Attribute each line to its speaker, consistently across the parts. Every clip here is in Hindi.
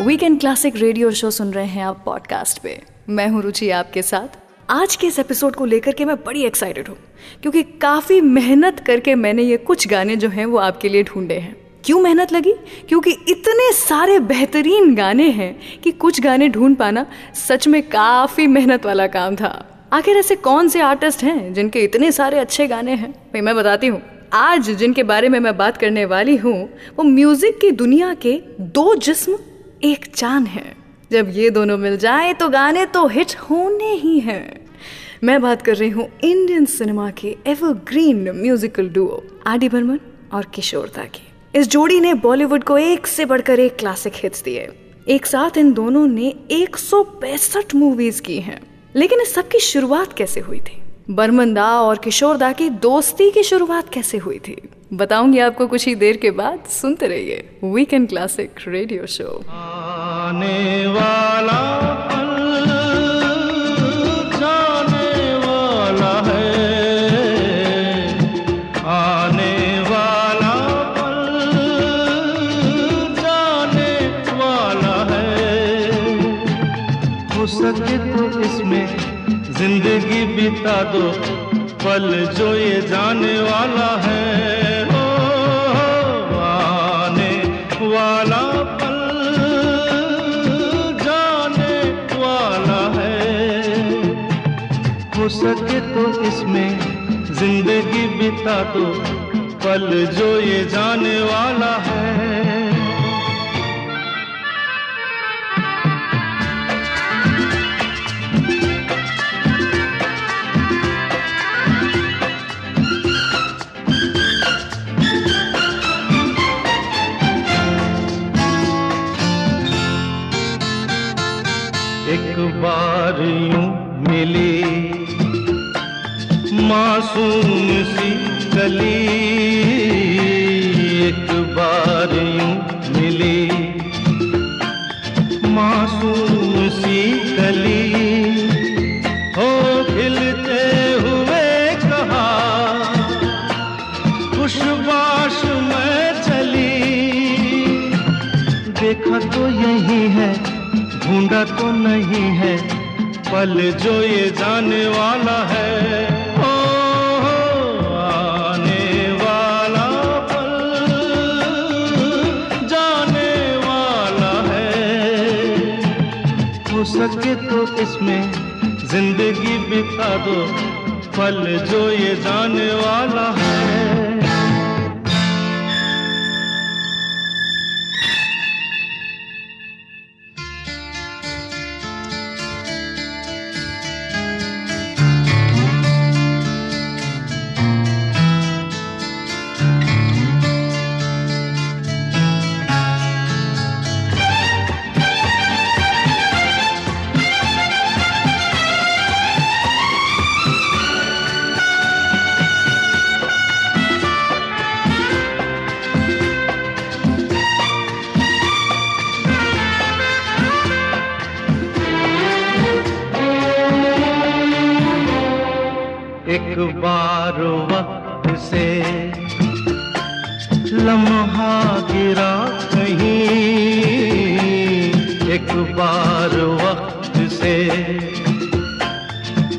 Speaker 1: वीकेंड क्लासिक रेडियो शो सुन रहे हैं आप पॉडकास्ट पे। मैं हूँ रुचि आपके साथ। आज के इस एपिसोड को लेकर के मैं बड़ी एक्साइटेड हूँ, क्योंकि काफ़ी मेहनत करके मैंने ये कुछ गाने जो हैं वो आपके लिए ढूंढे हैं। क्यों मेहनत लगी? क्योंकि इतने सारे बेहतरीन गाने हैं कि कुछ गाने ढूंढ पाना सच में काफ़ी मेहनत वाला काम था। आखिर ऐसे कौन से आर्टिस्ट हैं जिनके इतने सारे अच्छे गाने हैं? भाई, मैं बताती हूँ। आज जिनके बारे में मैं बात करने वाली हूँ, वो म्यूज़िक की दुनिया के दो जिस्म एक चाँद है। जब ये दोनों मिल जाए तो गाने तो हिट होने ही हैं। मैं बात कर रही हूँ इंडियन सिनेमा के evergreen musical duo RD Burman और किशोर दा की। इस जोड़ी ने बॉलीवुड को एक से बढ़कर एक क्लासिक हिट्स दिए। एक साथ इन दोनों ने एक मूवीज़ की हैं। लेकिन इस सब की शुरुआत कैसे हुई थी? बर्मन दा और किशोर दा की दोस्ती की शुरुआत कैसे हुई थी? बताऊँगी आपको कुछ ही देर के बाद। सुनते रहिए वीकेंड क्लासिक रेडियो शो आने वाला
Speaker 2: सके बिता दो पल जो ये जाने वाला है। ओ आने वाला पल जाने वाला है। हो सके तो इसमें ज़िंदगी बिता दो पल जो ये जाने वाला है। गली एक बार यूँ मिली। मासूम सी गली। हो खिलते हुए कहा। खुशबाश में चली। देखा तो यही है, ढूंढा तो नहीं है। पल जो ये जाने वाला है। सके तो इसमें ज़िंदगी बिता दो पल जो ये जाने वाला है। बार वक्त से लम्हा गिरा कहीं। एक बार वक्त से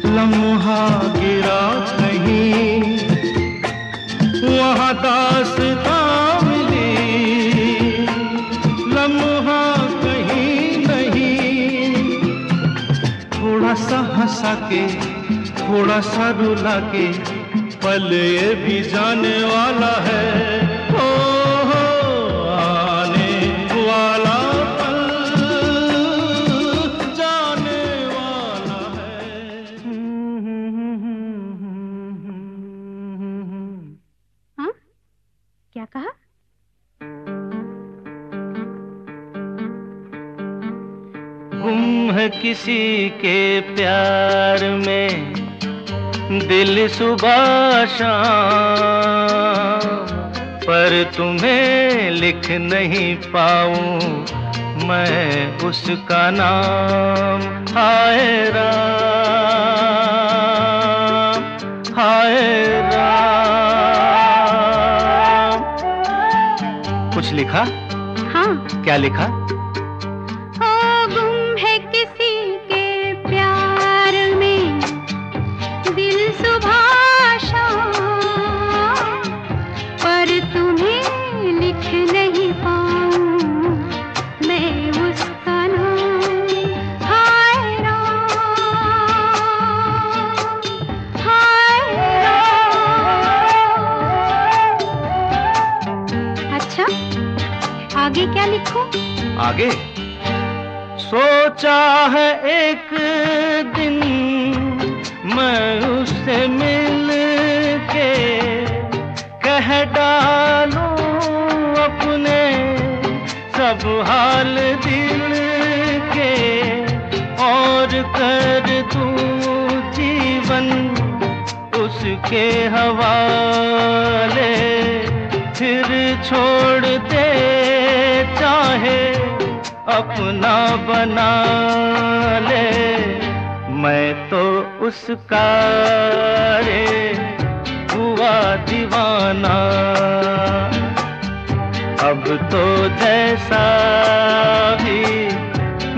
Speaker 2: लम्हा गिरा कहीं। वहाँ मिली, लम्हा थोड़ा सा के, थोड़ा सा रुला के पल ये भी जाने वाला है। ओ हो आने वाला पल जाने वाला है।
Speaker 3: हाँ? क्या कहा?
Speaker 2: गुम है किसी के प्यार में। दिल सुबह शाम पर तुम्हें लिख नहीं पाऊँ मैं उसका नाम। हाय राम हाय राम। कुछ लिखा?
Speaker 3: हाँ। क्या लिखा? लिखूं?
Speaker 2: आगे सोचा है एक दिन मैं उससे मिल के कह डालूं अपने सब हाल दिल के और कर दूँ जीवन उसके हवाले, फिर छोड़ अपना बना ले, मैं तो उसका रे, हुआ दीवाना। अब तो जैसा भी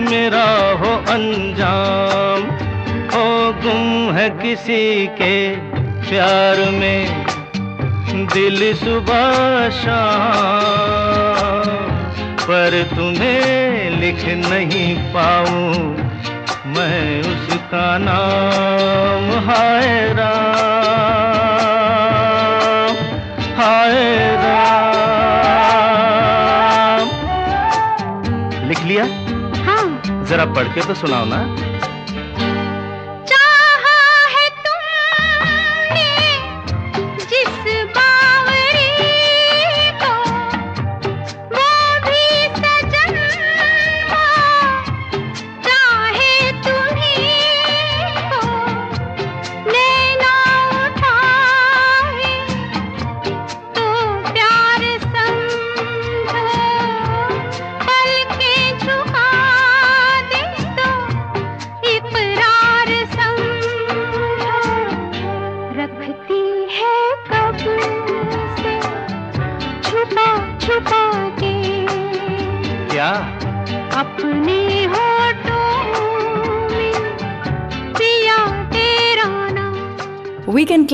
Speaker 2: मेरा हो अंजाम हो गुम है किसी के प्यार में, दिल सुबह शाम। पर तुम्हें लिख नहीं पाऊँ। मैं उसका नाम हाय राम हाय राम। लिख लिया?
Speaker 3: हाँ।
Speaker 2: जरा पढ़ के तो सुनाओ ना।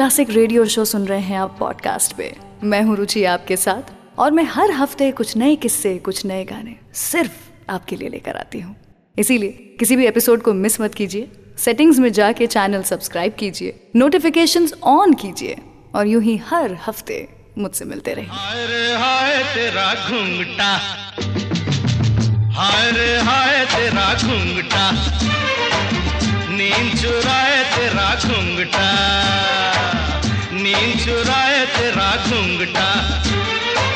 Speaker 1: क्लासिक रेडियो शो सुन रहे हैं आप पॉडकास्ट पे। मैं हूँ रुचि आपके साथ, और मैं हर हफ़्ते कुछ नए किस्से, कुछ नए गाने सिर्फ़ आपके लिए लेकर आती हूँ। इसीलिए किसी भी एपिसोड को मिस मत कीजिए। सेटिंग्स में जाके चैनल सब्सक्राइब कीजिए। नोटिफिकेशंस ऑन कीजिए। और यूँ ही हर हफ़्ते मुझसे मिलते रहिए।
Speaker 2: हाय हाय तेरा घूंघटा। हाय हाय तेरा घूंघटा। नींद चुराए तेरा घूंघटा। नींद चुराए तेरा घूंघटा।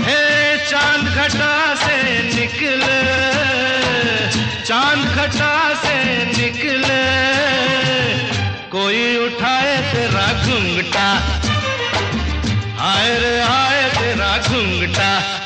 Speaker 2: हे चाँद घटा से निकल। चाँद घटा से निकल। कोई उठाए तेरा घूंघटा। हाय रे, हाय तेरा घूंघटा।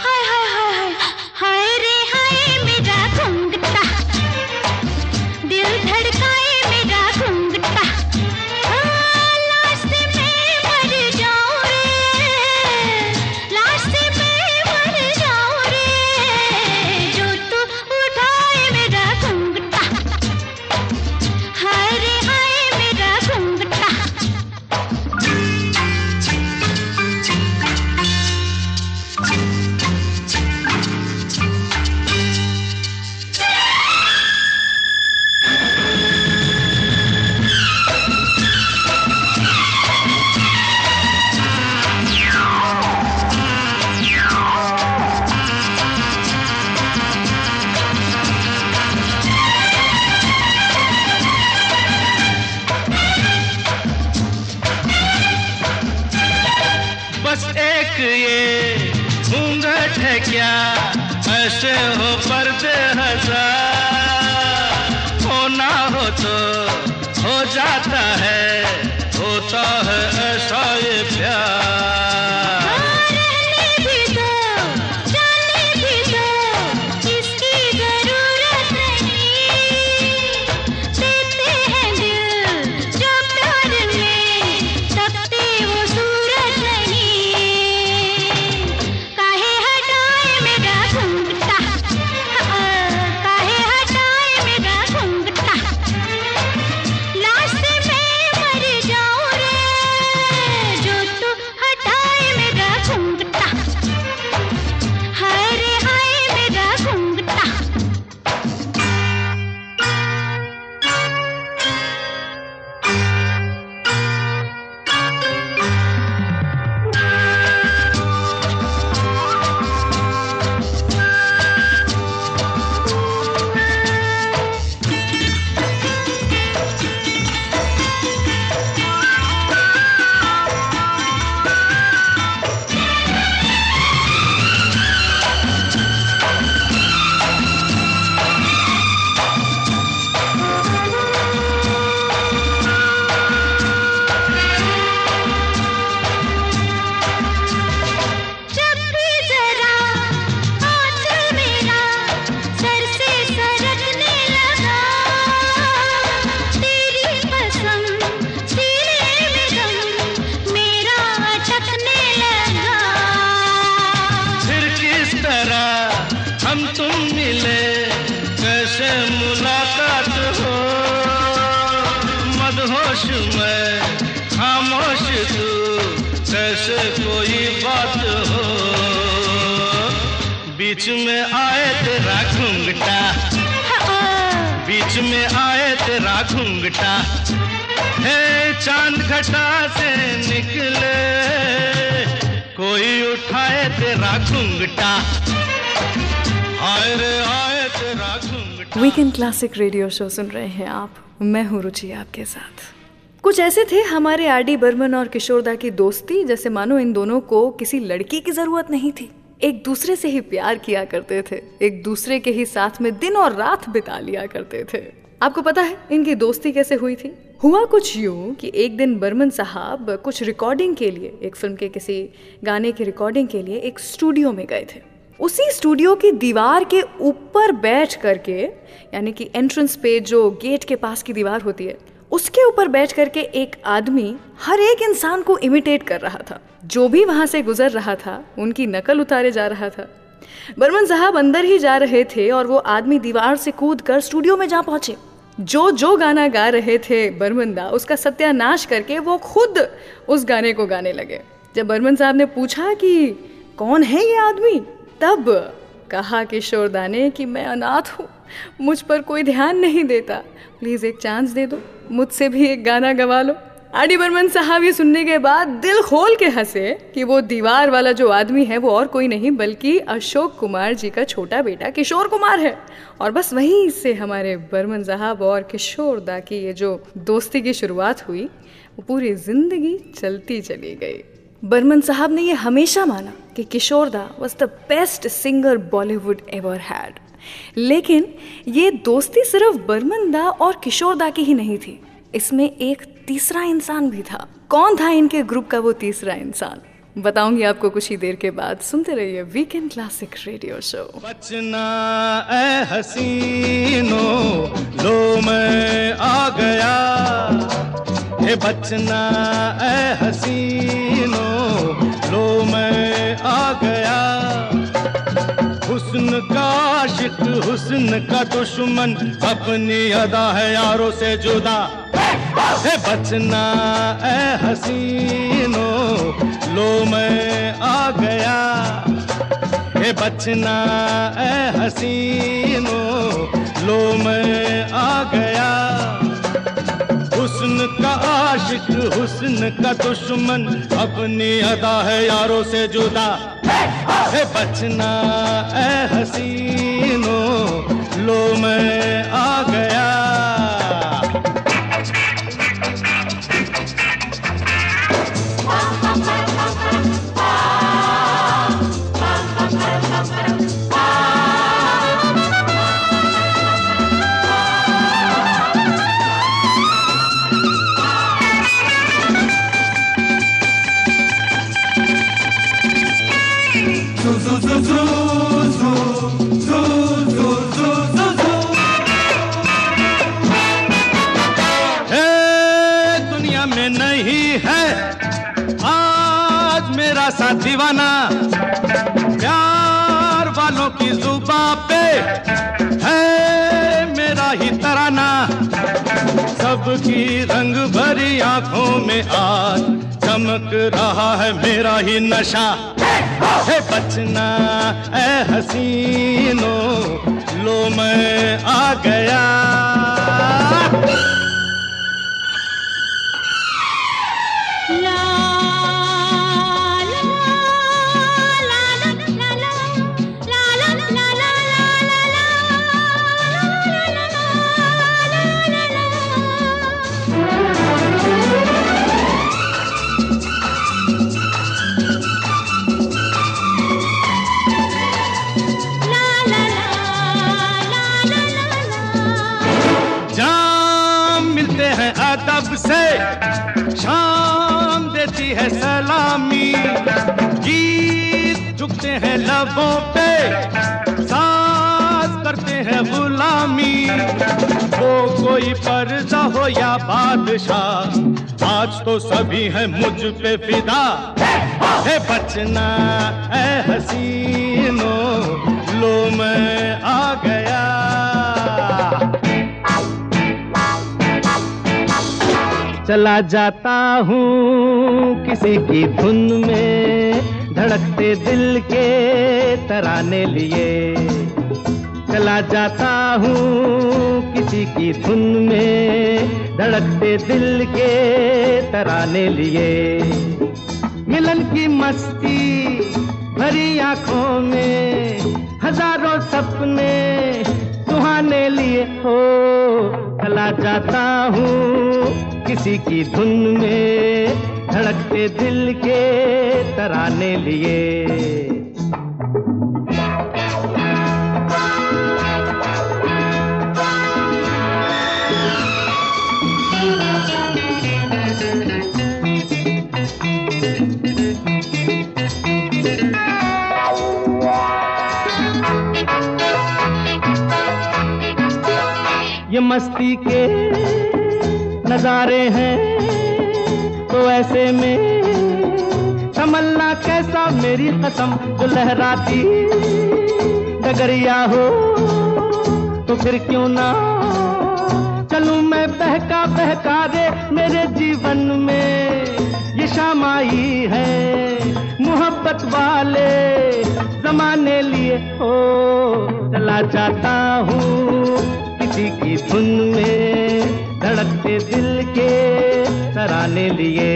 Speaker 1: वीकेंड क्लासिक रेडियो शो सुन रहे हैं आप। मैं हूँ रुचि आपके साथ। कुछ ऐसे थे हमारे आर डी बर्मन और किशोरदा की दोस्ती, जैसे मानो इन दोनों को किसी लड़की की ज़रूरत नहीं थी। एक दूसरे से ही प्यार किया करते थे। एक दूसरे के ही साथ में दिन और रात बिता लिया करते थे। आपको पता है, इनकी दोस्ती कैसे हुई थी? हुआ कुछ यूँ कि एक दिन बर्मन साहब कुछ रिकॉर्डिंग के लिए, एक फ़िल्म के किसी गाने की रिकॉर्डिंग के लिए एक स्टूडियो में गए थे। उसी स्टूडियो की दीवार के ऊपर बैठ करके, यानी कि एंट्रेंस पे जो गेट के पास की दीवार होती है, उसके ऊपर बैठ करके एक आदमी हर एक इंसान को इमिटेट कर रहा था। जो भी वहाँ से गुजर रहा था, उनकी नकल उतारे जा रहा था। बर्मन साहब अंदर ही जा रहे थे और वो आदमी दीवार से कूद कर स्टूडियो में जा पहुँचे। जो जो गाना गा रहे थे बर्मन दा, उसका सत्यानाश करके वो खुद उस गाने को गाने लगे। जब बर्मन साहब ने पूछा कि कौन है ये आदमी? तब कहा किशोरदा ने कि मैं अनाथ हूँ, मुझ पर कोई ध्यान नहीं देता। प्लीज़ एक चांस दे दो, मुझसे भी एक गाना गवा लो। आडी बर्मन साहब ये सुनने के बाद दिल खोल के हंसे कि वो दीवार वाला जो आदमी है, वो और कोई नहीं, बल्कि अशोक कुमार जी का छोटा बेटा किशोर कुमार है। और बस वहीं से हमारे बर्मन साहब और किशोर दा की ये जो दोस्ती की शुरुआत हुई, वो पूरी ज़िंदगी चलती चली गई। बर्मन साहब ने ये हमेशा माना। कि Kishore da was the best singer Bollywood ever had लेकिन ये दोस्ती सिर्फ़ बर्मन दा और किशोर दा की ही नहीं थी। इसमें एक तीसरा इंसान भी था। कौन था इनके ग्रुप का वो तीसरा इंसान? बताऊँगी आपको कुछ ही देर के बाद। सुनते रहिए वीकेंड क्लासिक रेडियो शो
Speaker 2: बचना ए हसीनो, लो मैं आ गया। हे बचना ए हसीनो, लो मैं आ गया। हुस्न का आशिक हुस्न का दुश्मन अपनी अदा है यारों से जुदा। है बचना, ए हसीनो, लो मैं आ गया। हे बचना, ए हसीनो, लो मैं आ गया। हुस्न का आशिक, हुस्न का दुश्मन, अपनी अदा है यारों से जुदा। है बचना ए हसीनो, लो मैं रहा है मेरा ही नशा। है बचना ए हसीनो लो मैं आ गया। लबों पे सास करते हैं गुलामी। वो कोई पर्जा हो या बादशाह, आज तो सभी है मुझ पे फिदा। है बचना है हसीनो, लो मैं आ गया। चला जाता हूँ किसी की धुन में धड़कते दिल के तराने लिए। चला जाता हूँ किसी की धुन में, धड़कते दिल के तराने लिए। मिलन की मस्ती भरी आँखों में, हज़ारों सपने सुहाने लिए। हो चला जाता हूँ किसी की धुन में धड़कते दिल के तराने लिए। ये मस्ती के नजारे हैं। तो ऐसे में संभलना कैसा मेरी कसम जो लहराती डगरिया हो तो फिर क्यों ना चलूँ मैं बहका बहका रे मेरे जीवन में। ये शाम आई है मोहब्बत वाले जमाने लिए। हो चला जाता हूँ किसी की धुन में धड़कते दिल के। तराने लिए।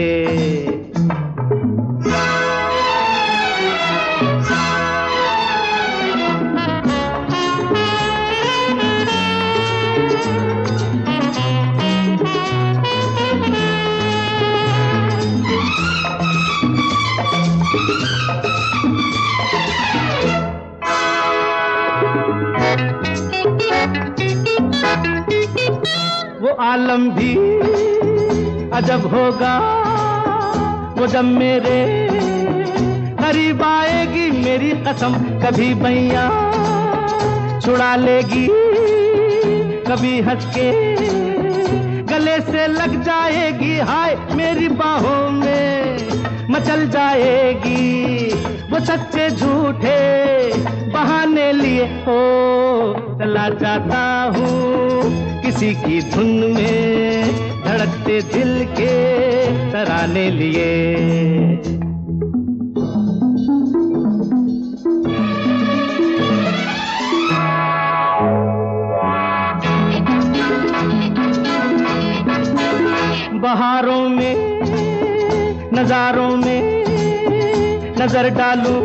Speaker 2: आलम भी अजब होगा वो जब मेरे करीब आएगी, मेरी कसम कभी भैया छुड़ा लेगी। कभी हंस के गले से लग जाएगी, हाय मेरी बाहों में मचल जाएगी। वो सच्चे झूठे बहाने लिए हो चला जाता हूँ किसी की धुन में। धड़कते दिल के तराने लिए। बहारों में, नजारों में नज़र डालूं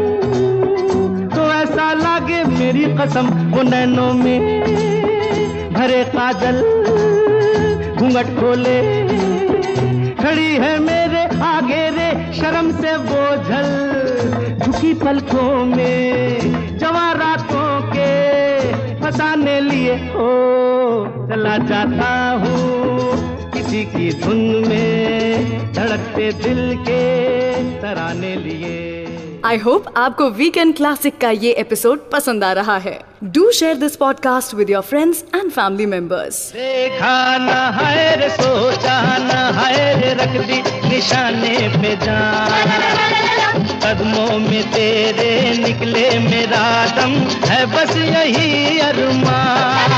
Speaker 2: तो ऐसा लागे मेरी कसम, वो नैनों में भरे काजल। घूंघट खोले। खड़ी है मेरे आगे रे, शर्म से बोझल झुकी पलकों में, जवा रातों के फसाने लिए। ओ, चला जाता हूँ किसी की धुन में, धड़कते दिल के तराने लिए।
Speaker 1: आई होप आपको वीकेंड क्लासिक का ये एपिसोड पसंद आ रहा है। Do share this podcast with your friends and family members
Speaker 2: निशाने पे कदमों में तेरे निकले मेरा दम, है बस यही अरमान।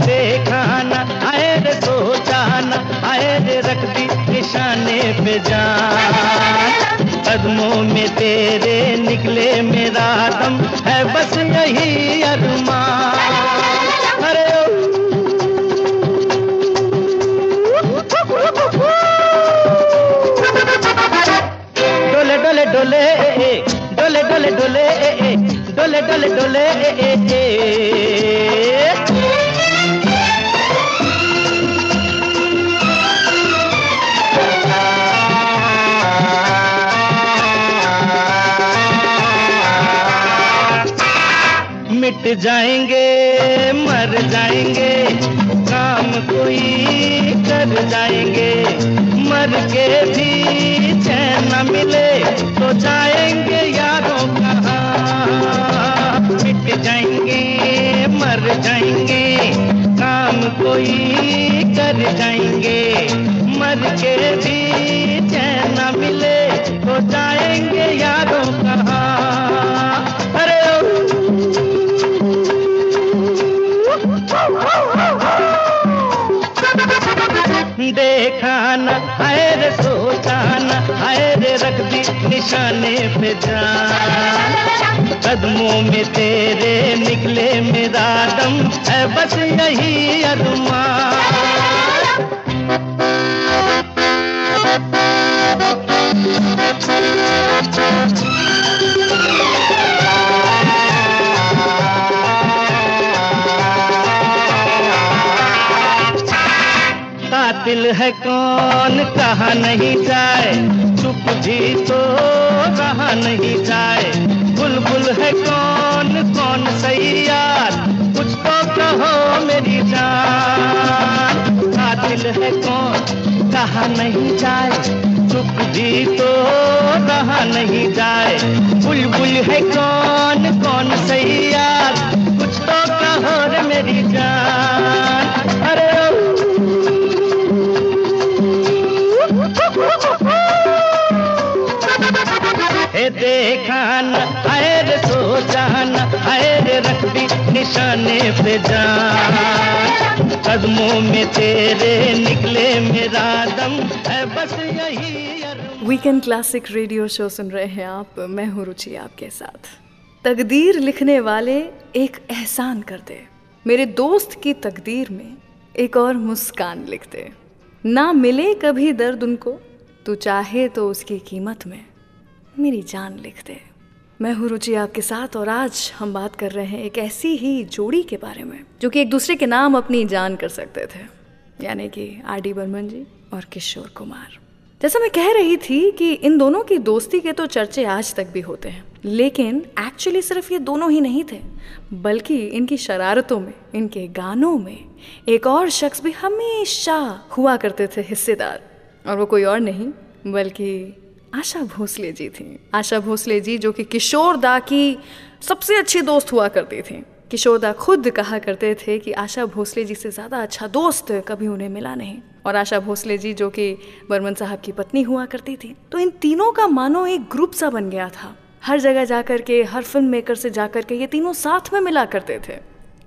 Speaker 2: देखा न है रे सोचा न है रे रख दी निशाने पे जान। कदमों में तेरे निकले मेरा दम है बस यही अरमान। अरे डोले डोले डोले डोले डोले डोले डोले डोले डोले। मिट जाएँगे, मर जाएँगे, काम कोई कर जाएँगे। मर के भी चैन न मिले तो जाएँगे यारों कहाँ। मिट जाएँगे, मर जाएँगे, काम कोई कर जाएँगे। मर के भी चैन न मिले तो जाएँगे यारों निशाना, हाय रे सोचाना, हाय रे रख दी निशाने पे जान कदमों में तेरे निकले मेरा दम है बस यही अदमा Thank you. कातिल है कौन, कहा नहीं जाए? चुप भी तो रहा नहीं जाए? बुलबुल है कौन कौन सही यार कुछ तो कहो मेरी जान। कातिल है कौन, कहा नहीं जाए? चुप भी तो रहा नहीं जाए? बुलबुल है कौन कौन सही यार कुछ तो कहो रे मेरी जान। हे देखा न आए रे सोचा न आए रे रख दी निशाने पे जान। कदमों में तेरे निकले मेरा दम, है बस यही
Speaker 1: वीकेंड क्लासिक रेडियो शो सुन रहे हैं आप, मैं हूँ रुचि आपके साथ। तकदीर लिखने वाले एक एहसान कर दे। मेरे दोस्त की तकदीर में एक और मुस्कान लिख दे। ना मिले कभी दर्द उनको, तू चाहे तो उसकी कीमत में। मेरी जान लिख दे मैं हूँ रुचि आपके साथ और आज हम बात कर रहे हैं एक ऐसी ही जोड़ी के बारे में, जो कि एक दूसरे के नाम अपनी जान कर सकते थे, यानी कि आर डी बर्मन जी और किशोर कुमार। जैसा मैं कह रही थी कि इन दोनों की दोस्ती के तो चर्चे आज तक भी होते हैं, लेकिन एक्चुअली सिर्फ़ ये दोनों ही नहीं थे, बल्कि इनकी शरारतों में, इनके गानों में एक और शख्स भी हमेशा हुआ करते थे हिस्सेदार। और वो कोई और नहीं, बल्कि आशा भोसले जी थी। आशा भोसले जी जो कि किशोर दा की सबसे अच्छी दोस्त हुआ करती थी। किशोर दा खुद कहा करते थे कि आशा भोसले जी से ज़्यादा अच्छा दोस्त कभी उन्हें मिला नहीं। और आशा भोसले जी जो कि बर्मन साहब की पत्नी हुआ करती थी। तो इन तीनों का मानो एक ग्रुप सा बन गया था। हर जगह जा कर के, हर फ़िल्म मेकर से जा कर के ये तीनों साथ में मिला करते थे।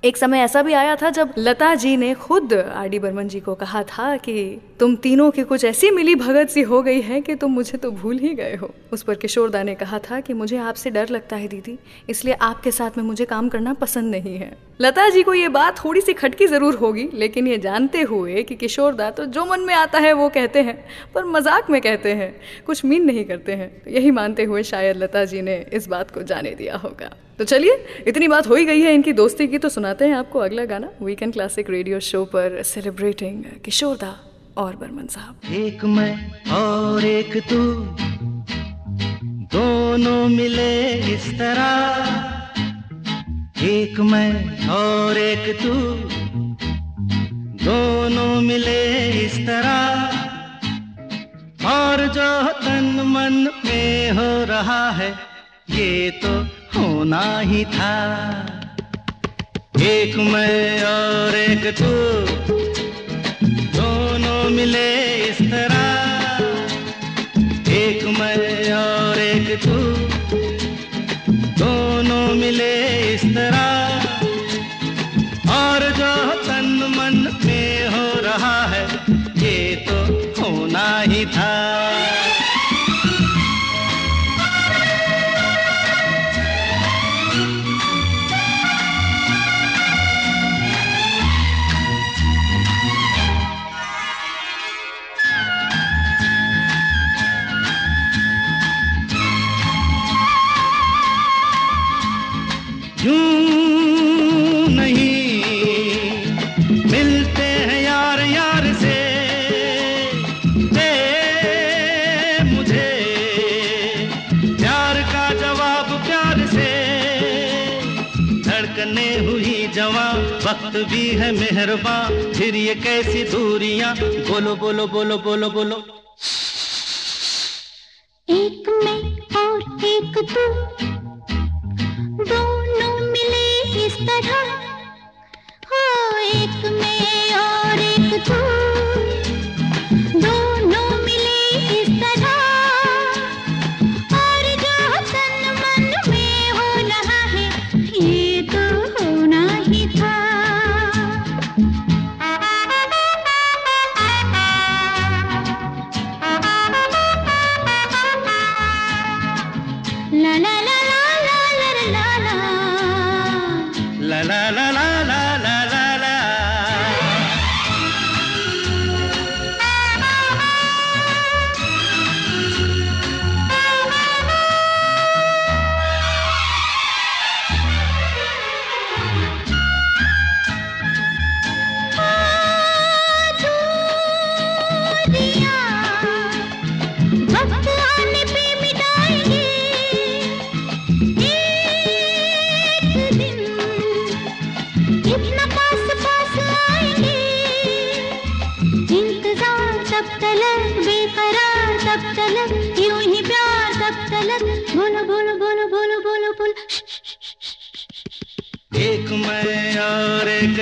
Speaker 1: एक समय ऐसा भी आया था जब लता जी ने खुद आर डी बर्मन जी को कहा था कि तुम तीनों की कुछ ऐसी मिली भगत सी हो गई है कि तुम मुझे तो भूल ही गए हो। उस पर किशोरदा ने कहा था कि मुझे आपसे डर लगता है दीदी, इसलिए आपके साथ में मुझे काम करना पसंद नहीं है। लता जी को ये बात थोड़ी सी खटकी ज़रूर होगी, लेकिन ये जानते हुए कि किशोरदा तो जो मन में आता है वो कहते हैं, पर मज़ाक में कहते हैं, कुछ मीन नहीं करते हैं। यही मानते हुए शायद लता जी ने इस बात को जाने दिया होगा। तो चलिए, इतनी बात हो ही गई है इनकी दोस्ती की तो सुनाते हैं आपको अगला गाना वीकेंड क्लासिक रेडियो शो पर सेलिब्रेटिंग किशोरदा और बर्मन साहब।
Speaker 2: एक मैं और एक तू, दोनों मिले इस तरह। एक मैं और एक तू, दोनों मिले इस तरह। और जो तन मन में हो रहा है, ये तो होना ही था। एक मैं और एक तू दोनों मिले इस तरह। भी है मेहरबा फिर ये कैसी दूरियाँ? बोलो बोलो बोलो बोलो बोलो।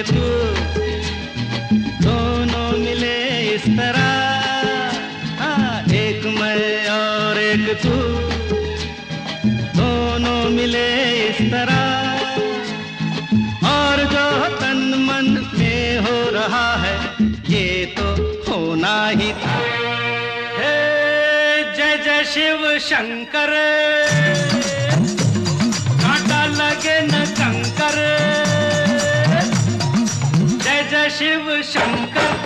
Speaker 3: एक तू दोनों मिले इस तरह। हाँ एक मैं और एक तू। दोनों मिले इस तरह। और जो तन मन में हो रहा है, ये तो होना ही था।
Speaker 2: हे, जय जय शिव शंकर। शंकर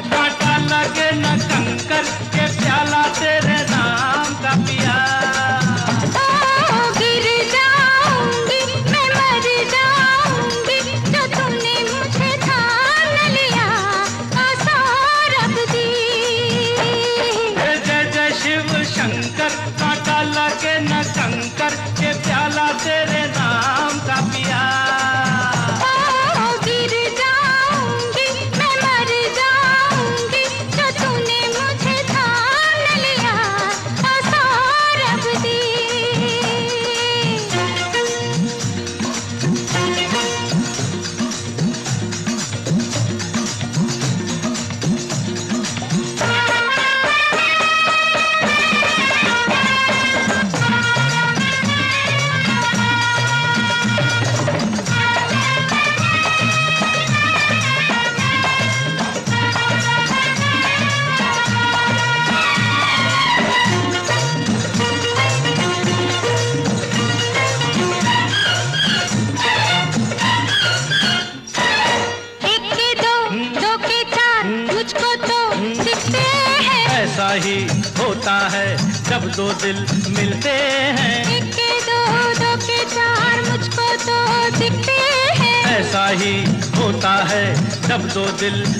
Speaker 2: दिल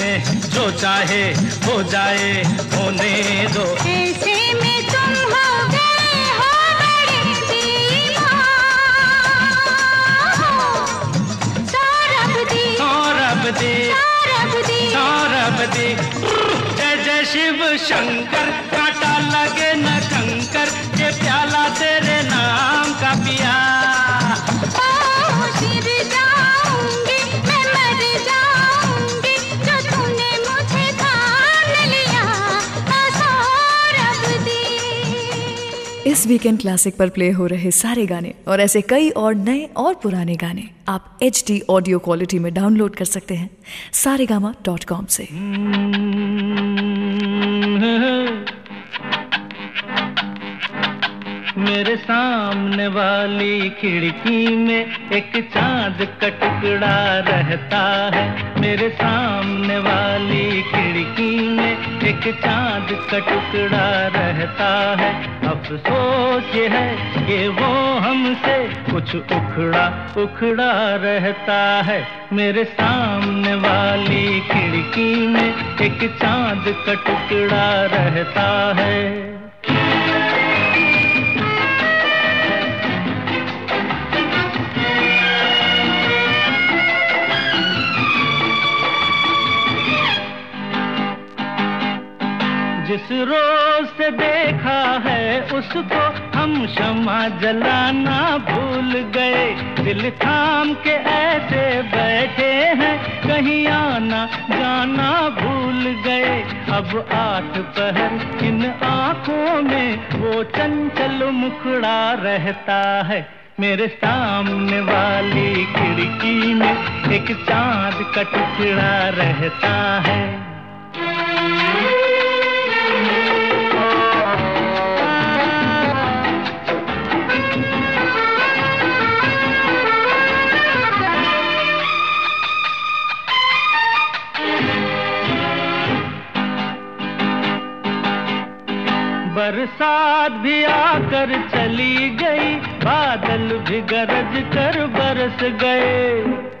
Speaker 3: में जो
Speaker 2: चाहे हो जाए होने दो।
Speaker 3: ऐसे में तुम हो गए हो बड़े सौरभ दी
Speaker 2: सौरभ दे
Speaker 3: सौरभ दी
Speaker 2: सौरभ दे जय जय शिव शंकर।
Speaker 1: वीकेंड क्लासिक पर प्ले हो रहे सारे गाने और ऐसे कई और नए और पुराने गाने आप एच डी ऑडियो क्वालिटी में डाउनलोड कर सकते हैं सारे डॉट कॉम से।
Speaker 2: मेरे सामने वाली खिड़की में एक चाँद का टुकड़ा रहता है। मेरे सामने वाली खिड़की में एक चाँद का टुकड़ा रहता है। अफसोस ये है कि वो हमसे कुछ उखड़ा उखड़ा रहता है। मेरे सामने वाली खिड़की में एक चाँद का टुकड़ा रहता है। जिस रोज से देखा है, उसको हम क्षमा जलाना भूल गए। दिल थाम के ऐसे बैठे हैं, कहीं आना जाना भूल गए। अब आठ पहर इन आँखों में, वो चंचल मुखड़ा रहता है। मेरे सामने वाली खिड़की में एक चाँद का टुकड़ा रहता है। बरसात भी आकर चली गई बादल भी गरज कर बरस गए।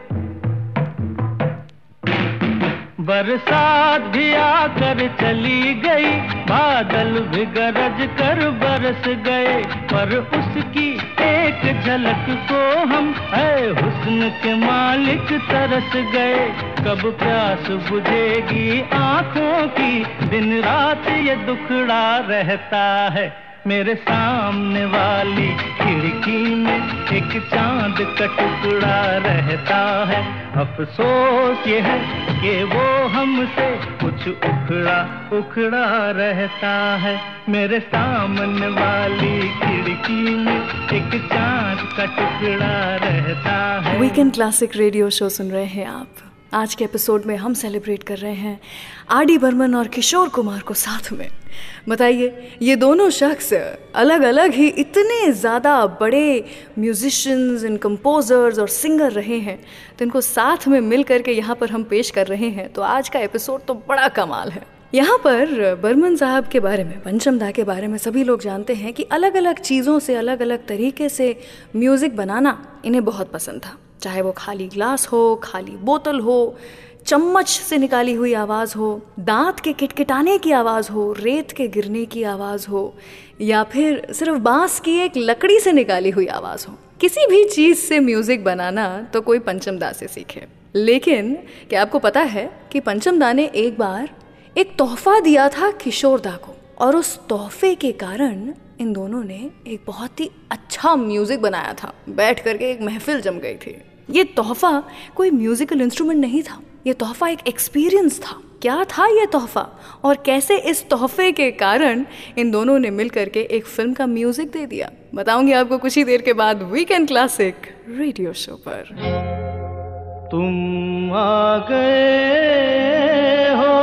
Speaker 2: बरसात भी आकर चली गई। बादल भी गरज कर बरस गए। पर उसकी एक झलक को हम है हुस्न के मालिक तरस गए। कब प्यास बुझेगी आँखों की? दिन रात ये दुखड़ा रहता है। मेरे सामने वाली खिड़की में एक चाँद का टुकड़ा रहता है। अफसोस ये है कि वो हमसे कुछ उखड़ा उखड़ा रहता है। मेरे सामने वाली खिड़की में एक चाँद का टुकड़ा रहता है।
Speaker 1: वीकेंड क्लासिक रेडियो शो सुन रहे हैं आप। आज के एपिसोड में हम सेलिब्रेट कर रहे हैं आर डी बर्मन और किशोर कुमार को साथ में। बताइए, ये दोनों शख्स अलग अलग ही इतने ज़्यादा बड़े म्यूजिशियंस एंड कंपोजर्स और सिंगर रहे हैं तो इनको साथ में मिल करके यहाँ पर हम पेश कर रहे हैं। तो आज का एपिसोड तो बड़ा कमाल है। यहाँ पर बर्मन साहब के बारे में पंचम दा के बारे में सभी लोग जानते हैं कि अलग अलग चीज़ों से अलग अलग तरीके से म्यूज़िक बनाना इन्हें बहुत पसंद था। चाहे वो खाली ग्लास हो, खाली बोतल हो, चम्मच से निकाली हुई आवाज़ हो, दांत के किटकिटाने की आवाज़ हो, रेत के गिरने की आवाज़ हो, या फिर सिर्फ़ बाँस की एक लकड़ी से निकाली हुई आवाज़ हो। किसी भी चीज़ से म्यूज़िक बनाना तो कोई पंचम दा से सीखे। लेकिन क्या आपको पता है कि पंचम दा ने एक बार एक तोहफा दिया था किशोर दा को? और उस तोहफे के कारण इन दोनों ने एक बहुत ही अच्छा म्यूज़िक बनाया था। बैठ करके एक महफिल जम गई थी। ये तोहफा कोई म्यूजिकल इंस्ट्रूमेंट नहीं था। ये तोहफा एक एक्सपीरियंस था। क्या था ये तोहफा? और कैसे इस तोहफे के कारण इन दोनों ने मिल करके एक फ़िल्म का म्यूज़िक दे दिया? बताऊँगी आपको कुछ ही देर के बाद वीकेंड क्लासिक रेडियो शो पर।
Speaker 2: तुम आ गए हो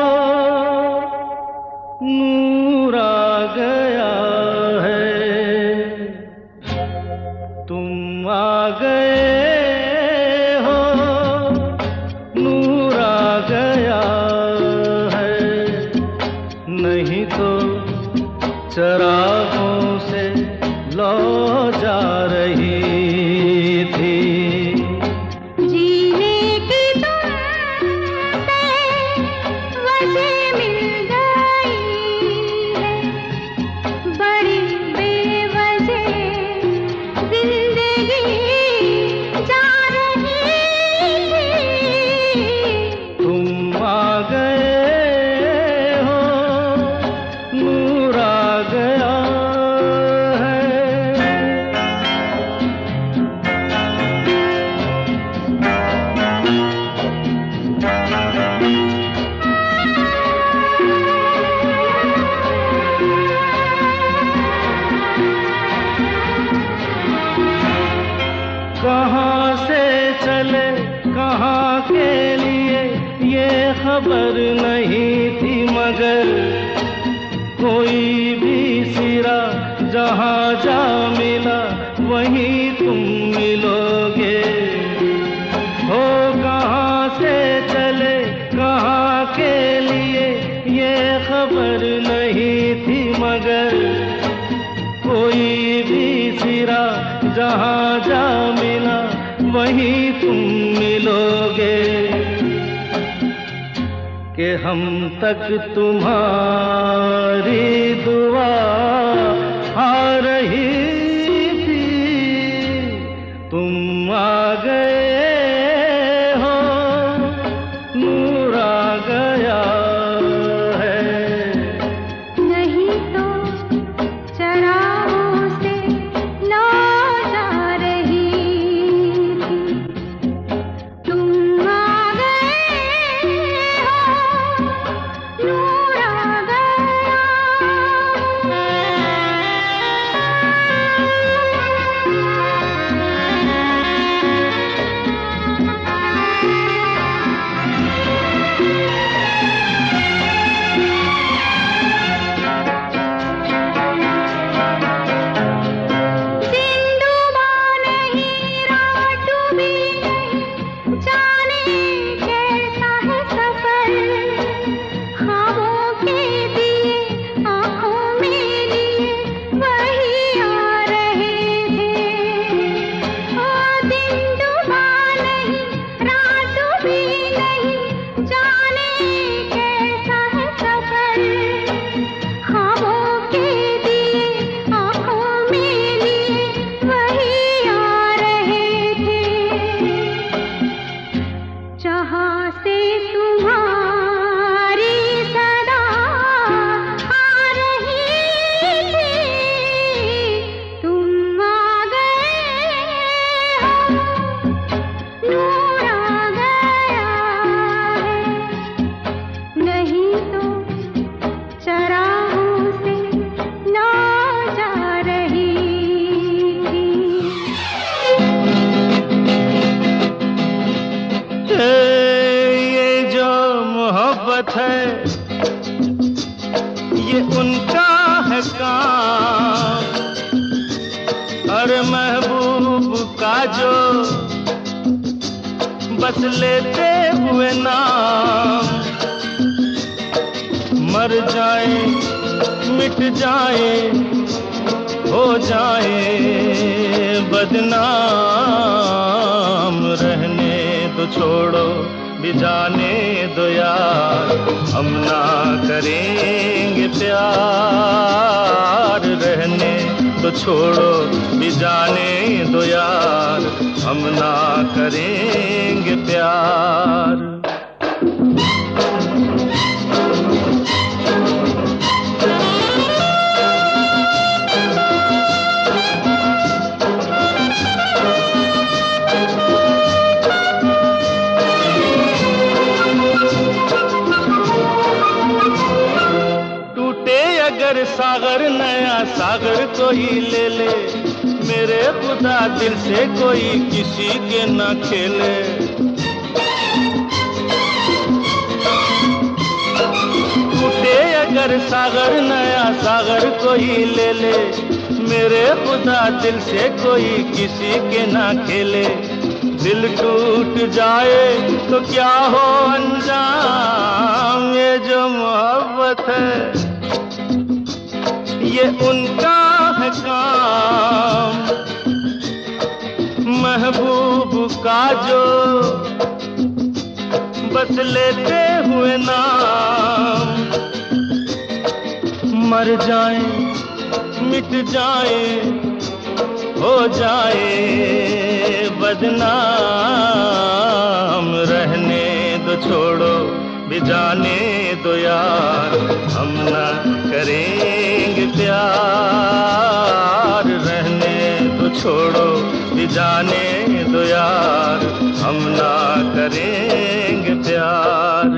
Speaker 2: बदनाम रहने दो छोड़ो, भी जाने दो यार। हम ना करेंगे प्यार, रहने तो छोड़ो, भी जाने दो यार। हम ना करेंगे प्यार। कोई ले ले। मेरे खुदा दिल से कोई किसी के ना खेले। टूटे अगर सागर, नया सागर कोई ले ले। मेरे खुदा दिल से कोई किसी के ना खेले। दिल टूट जाए तो क्या हो अंजाम? ये जो मोहब्बत है, ये उनका काम महबूब का जो बस लेते हुए नाम। मर जाए, मिट जाए, हो जाए बदनाम। रहने दो छोड़ो, भी जाने दो यार। हम ना करेंगे प्यार, रहने तो छोड़ो, भी जाने दो यार, हम ना करेंगे प्यार।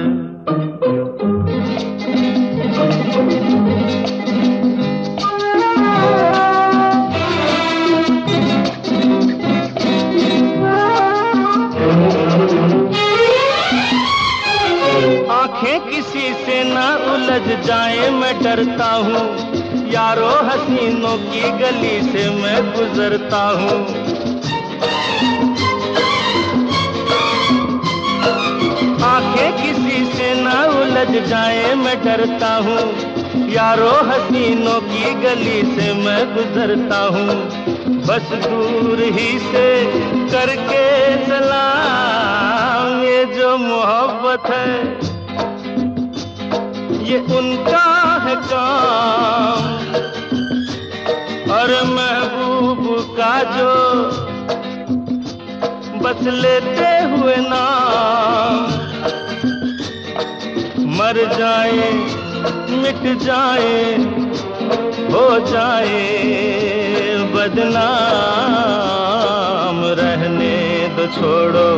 Speaker 2: आँखें किसी से ना उलझ जाए, मैं डरता हूँ। यारो हसीनों की गली से मैं गुजरता हूँ। आँखें किसी से ना उलझ जाए, मैं डरता हूँ। यारो हसीनों की गली से मैं गुजरता हूँ। बस दूर ही से करके सलाम, ये जो मोहब्बत है, ये उनका और महबूब का जो बस लेते हुए नाम मर जाए, मिट जाए, हो जाए बदनाम। रहने दो, छोड़ो,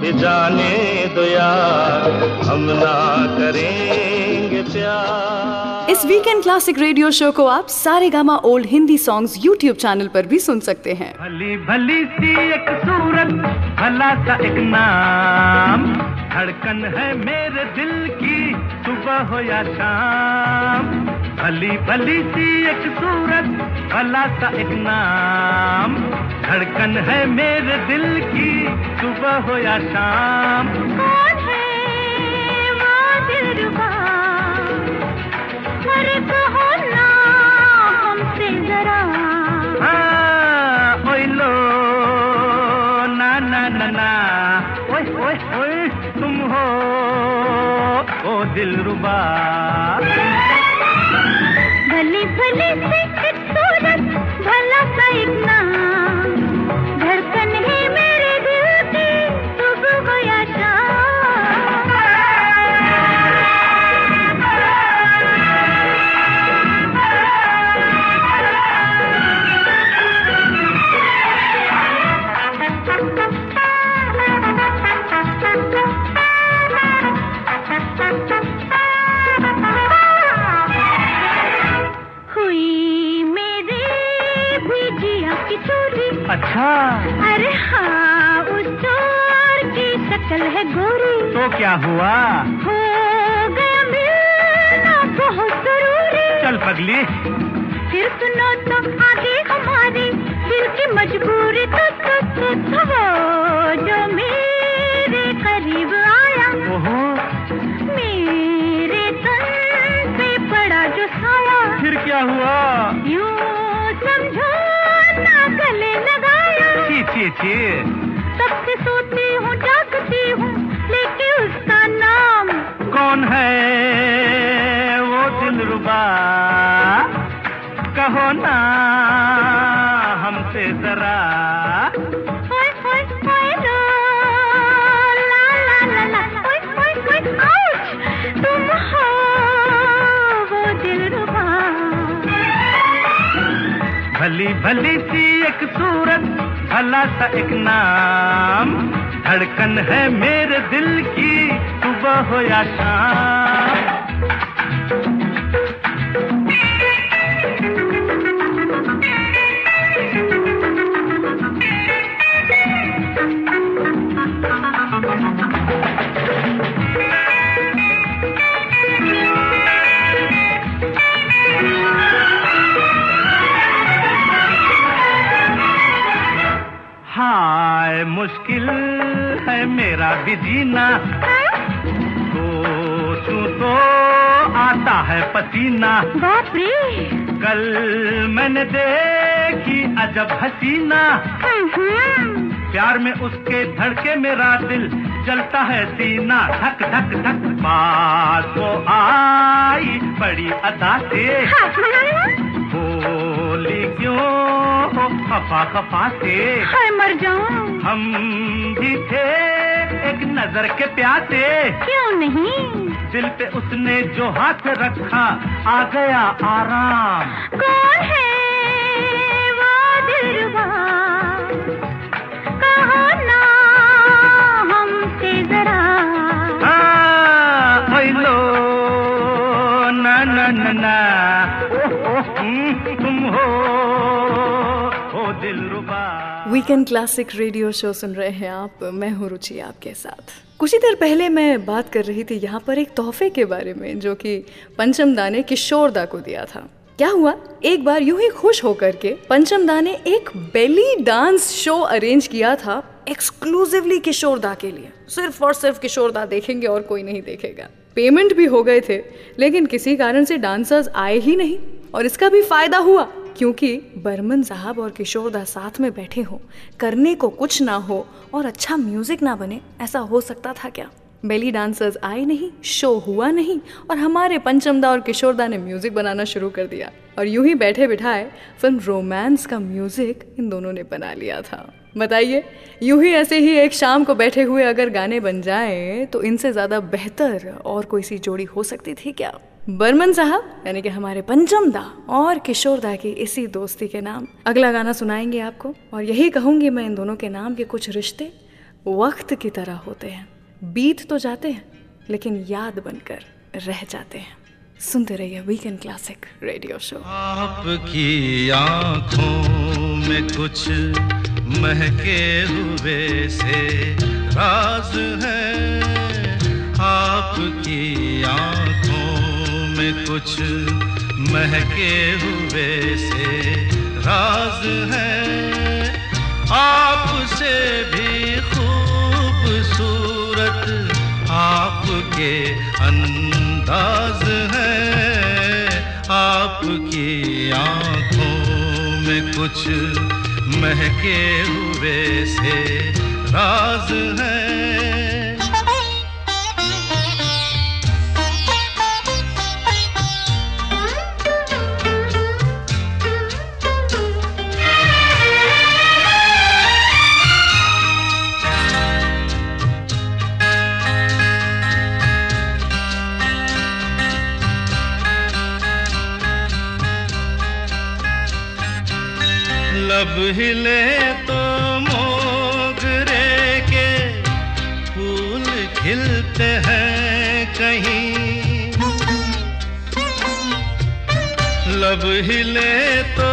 Speaker 2: भी जाने दो यार। हम ना करेंगे प्यार।
Speaker 1: इस वीकेंड क्लासिक रेडियो शो को आप Saregama old Hindi songs YouTube channel पर भी सुन सकते हैं।
Speaker 4: भली भली सी एक सूरत भला सा एक नाम। धड़कन है मेरे दिल की सुबह हो या शाम। भली भली सी एक सूरत भला सा एक नाम। धड़कन है मेरे दिल की सुबह हो या शाम।
Speaker 3: कौन है
Speaker 4: दिल रुबा। क्या हुआ?
Speaker 3: हो गया मिलना बहुत ज़रूरी।
Speaker 4: चल पगली।
Speaker 3: फिर सुनो तो आगे हमारी दिल की मजबूरी तो तो तो, तो वो जो मेरे करीब आया।
Speaker 4: ओहो।
Speaker 3: मेरे तन पे पड़ा जो साया।
Speaker 4: फिर क्या हुआ?
Speaker 3: यूँ समझो ना गले लगाया।
Speaker 4: छी छी छी।
Speaker 3: तब से
Speaker 4: कौन है वो दिल रुबा? कहो ना हमसे जरा। भली भली सी एक सूरत भला सा एक नाम। धड़कन है मेरे दिल की सुबह हो या शाम मुश्किल है मेरा भी जीना। है पसीना।
Speaker 3: बाप रे।
Speaker 4: कल मैंने देखी अजब हसीना।
Speaker 3: हम्म,
Speaker 4: प्यार में उसके धड़के मेरा दिल जलता है सीना। धक धक धक पास वो आई बड़ी अदा से। बोली क्यों हो खफा खफा से?
Speaker 3: मर जाऊँ।
Speaker 4: हम भी थे एक नज़र के प्यासे।
Speaker 3: क्यों नहीं?
Speaker 4: दिल पे उसने जो हाथ रखा आ गया आराम।
Speaker 3: कौन है वो दिलवा कहो ना हमसे जरा।
Speaker 4: हाँ, ना ना ना ना।
Speaker 1: वीकेंड क्लासिक रेडियो शो सुन रहे हैं आप, मैं हूँ रुचि आपके साथ। कुछ ही देर पहले मैं बात कर रही थी यहाँ पर एक तोहफे के बारे में, जो कि पंचम दा ने किशोर दा को दिया था। क्या हुआ? एक बार यूँ ही खुश होकर के पंचम दा ने एक बेली डांस शो अरेंज किया था एक्सक्लूसिवली किशोर दा के लिए। सिर्फ़ और सिर्फ़ किशोर दा देखेंगे और कोई नहीं देखेगा। पेमेंट भी हो गए थे, लेकिन किसी कारण से डांसर्स आए ही नहीं, और इसका भी फ़ायदा हुआ। क्योंकि बर्मन साहब और किशोर दा साथ में बैठे हो, करने को कुछ ना हो और अच्छा म्यूज़िक ना बने, ऐसा हो सकता था क्या? बेली डांसर्स आए नहीं, शो हुआ नहीं और हमारे पंचमदा और किशोरदा ने म्यूज़िक बनाना शुरू कर दिया और यूँ ही बैठे बिठाए फ़िल्म रोमांस का म्यूज़िक इन दोनों ने बना लिया था। बताइए, यूँ ही ऐसे ही एक शाम को बैठे हुए अगर गाने बन जाएँ तो इनसे ज़्यादा बेहतर और कोई सी जोड़ी हो सकती थी क्या? बर्मन साहब, यानी कि हमारे पंचम दा और किशोर दा की इसी दोस्ती के नाम। अगला गाना सुनाएँगे आपको और यही कहूँगी मैं इन दोनों के नाम के कुछ रिश्ते वक्त की तरह होते हैं। बीत तो जाते हैं, लेकिन याद बनकर रह जाते हैं। सुनते रहिए वीकेंड क्लासिक रेडियो शो
Speaker 2: आपकी आँखों में कुछ महके हुए से राज है। आपकी आँखों कुछ महके हुए से राज है। आपसे भी खूबसूरत आपके अंदाज है। आपकी आँखों में कुछ महके हुए से राज है। हिले तो मोगरे के फूल खिलते हैं कहीं। लब हिले तो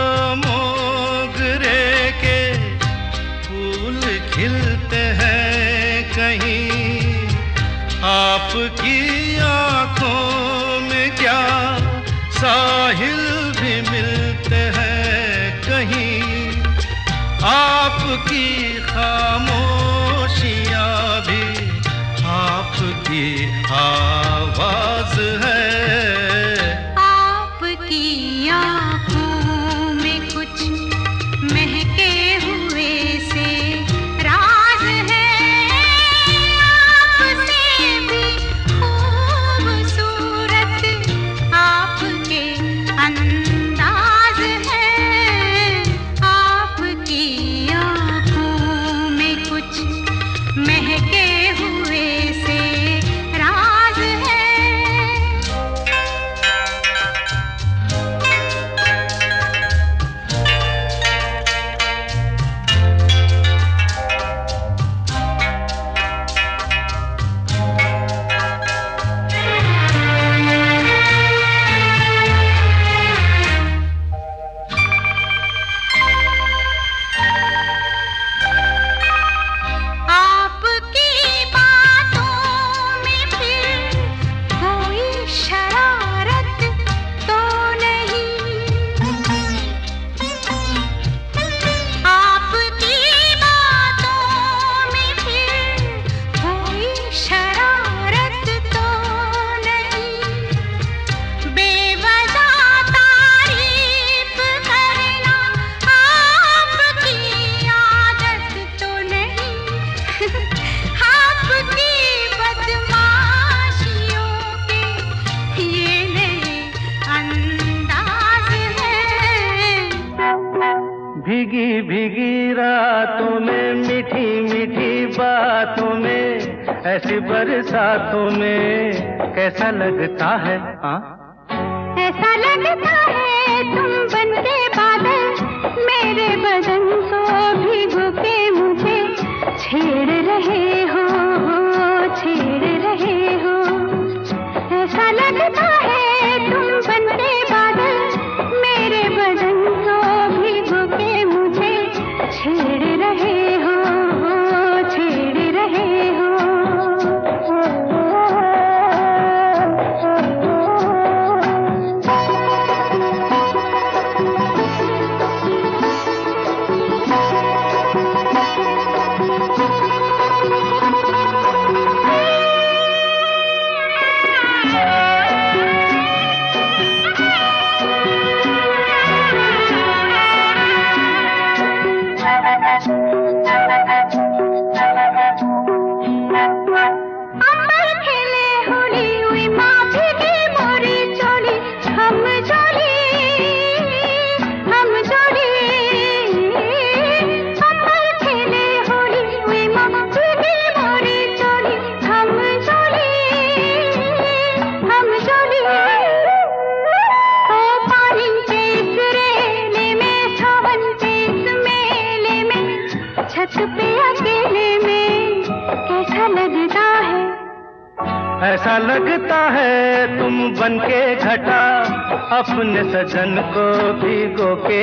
Speaker 3: अपने सजन को
Speaker 2: भिगो के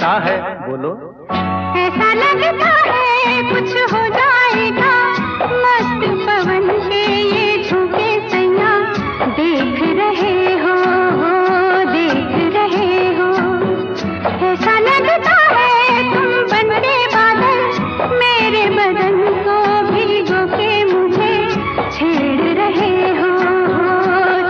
Speaker 2: लगता है? बोलो।
Speaker 3: ऐसा लगता है कुछ हो जाएगा। मस्त पवन के ये झुके सैया देख रहे हो देख रहे हो।
Speaker 2: ऐसा लगता है तुम
Speaker 3: बनते मेरे बदन को भी के मुझे छेड़ रहे हो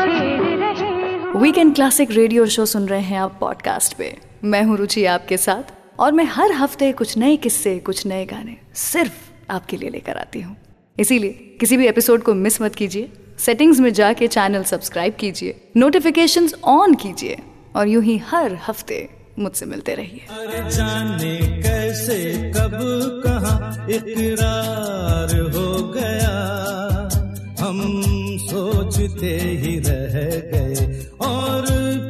Speaker 3: छेड़ रहे हो।
Speaker 1: वीकेंड क्लासिक रेडियो शो सुन रहे हैं आप पॉडकास्ट पे। मैं हूँ रुचि आपके साथ, और मैं हर हफ़्ते कुछ नए किस्से, कुछ नए गाने सिर्फ़ आपके लिए लेकर आती हूँ। इसीलिए किसी भी एपिसोड को मिस मत कीजिए। सेटिंग्स में जाके चैनल सब्सक्राइब कीजिए। नोटिफिकेशन ऑन कीजिए। और यूँ ही हर हफ़्ते मुझसे मिलते रहिए।
Speaker 2: जाने कैसे, कब, कहा, इकरार हो गया। हम सोचते ही रह गए, और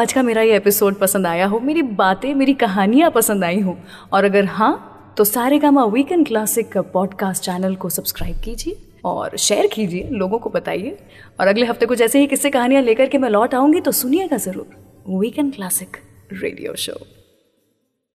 Speaker 1: आज का मेरा ये एपिसोड पसंद आया हो, मेरी बातें, मेरी कहानियाँ पसंद आई हो, और अगर हाँ तो Saregama weekend classic podcast channel को सब्सक्राइब कीजिए और शेयर कीजिए, लोगों को बताइए। और अगले हफ़्ते कुछ ऐसे ही किस्से कहानियाँ लेकर के मैं लौट आऊँगी तो सुनिएगा ज़रूर वीकेंड क्लासिक रेडियो शो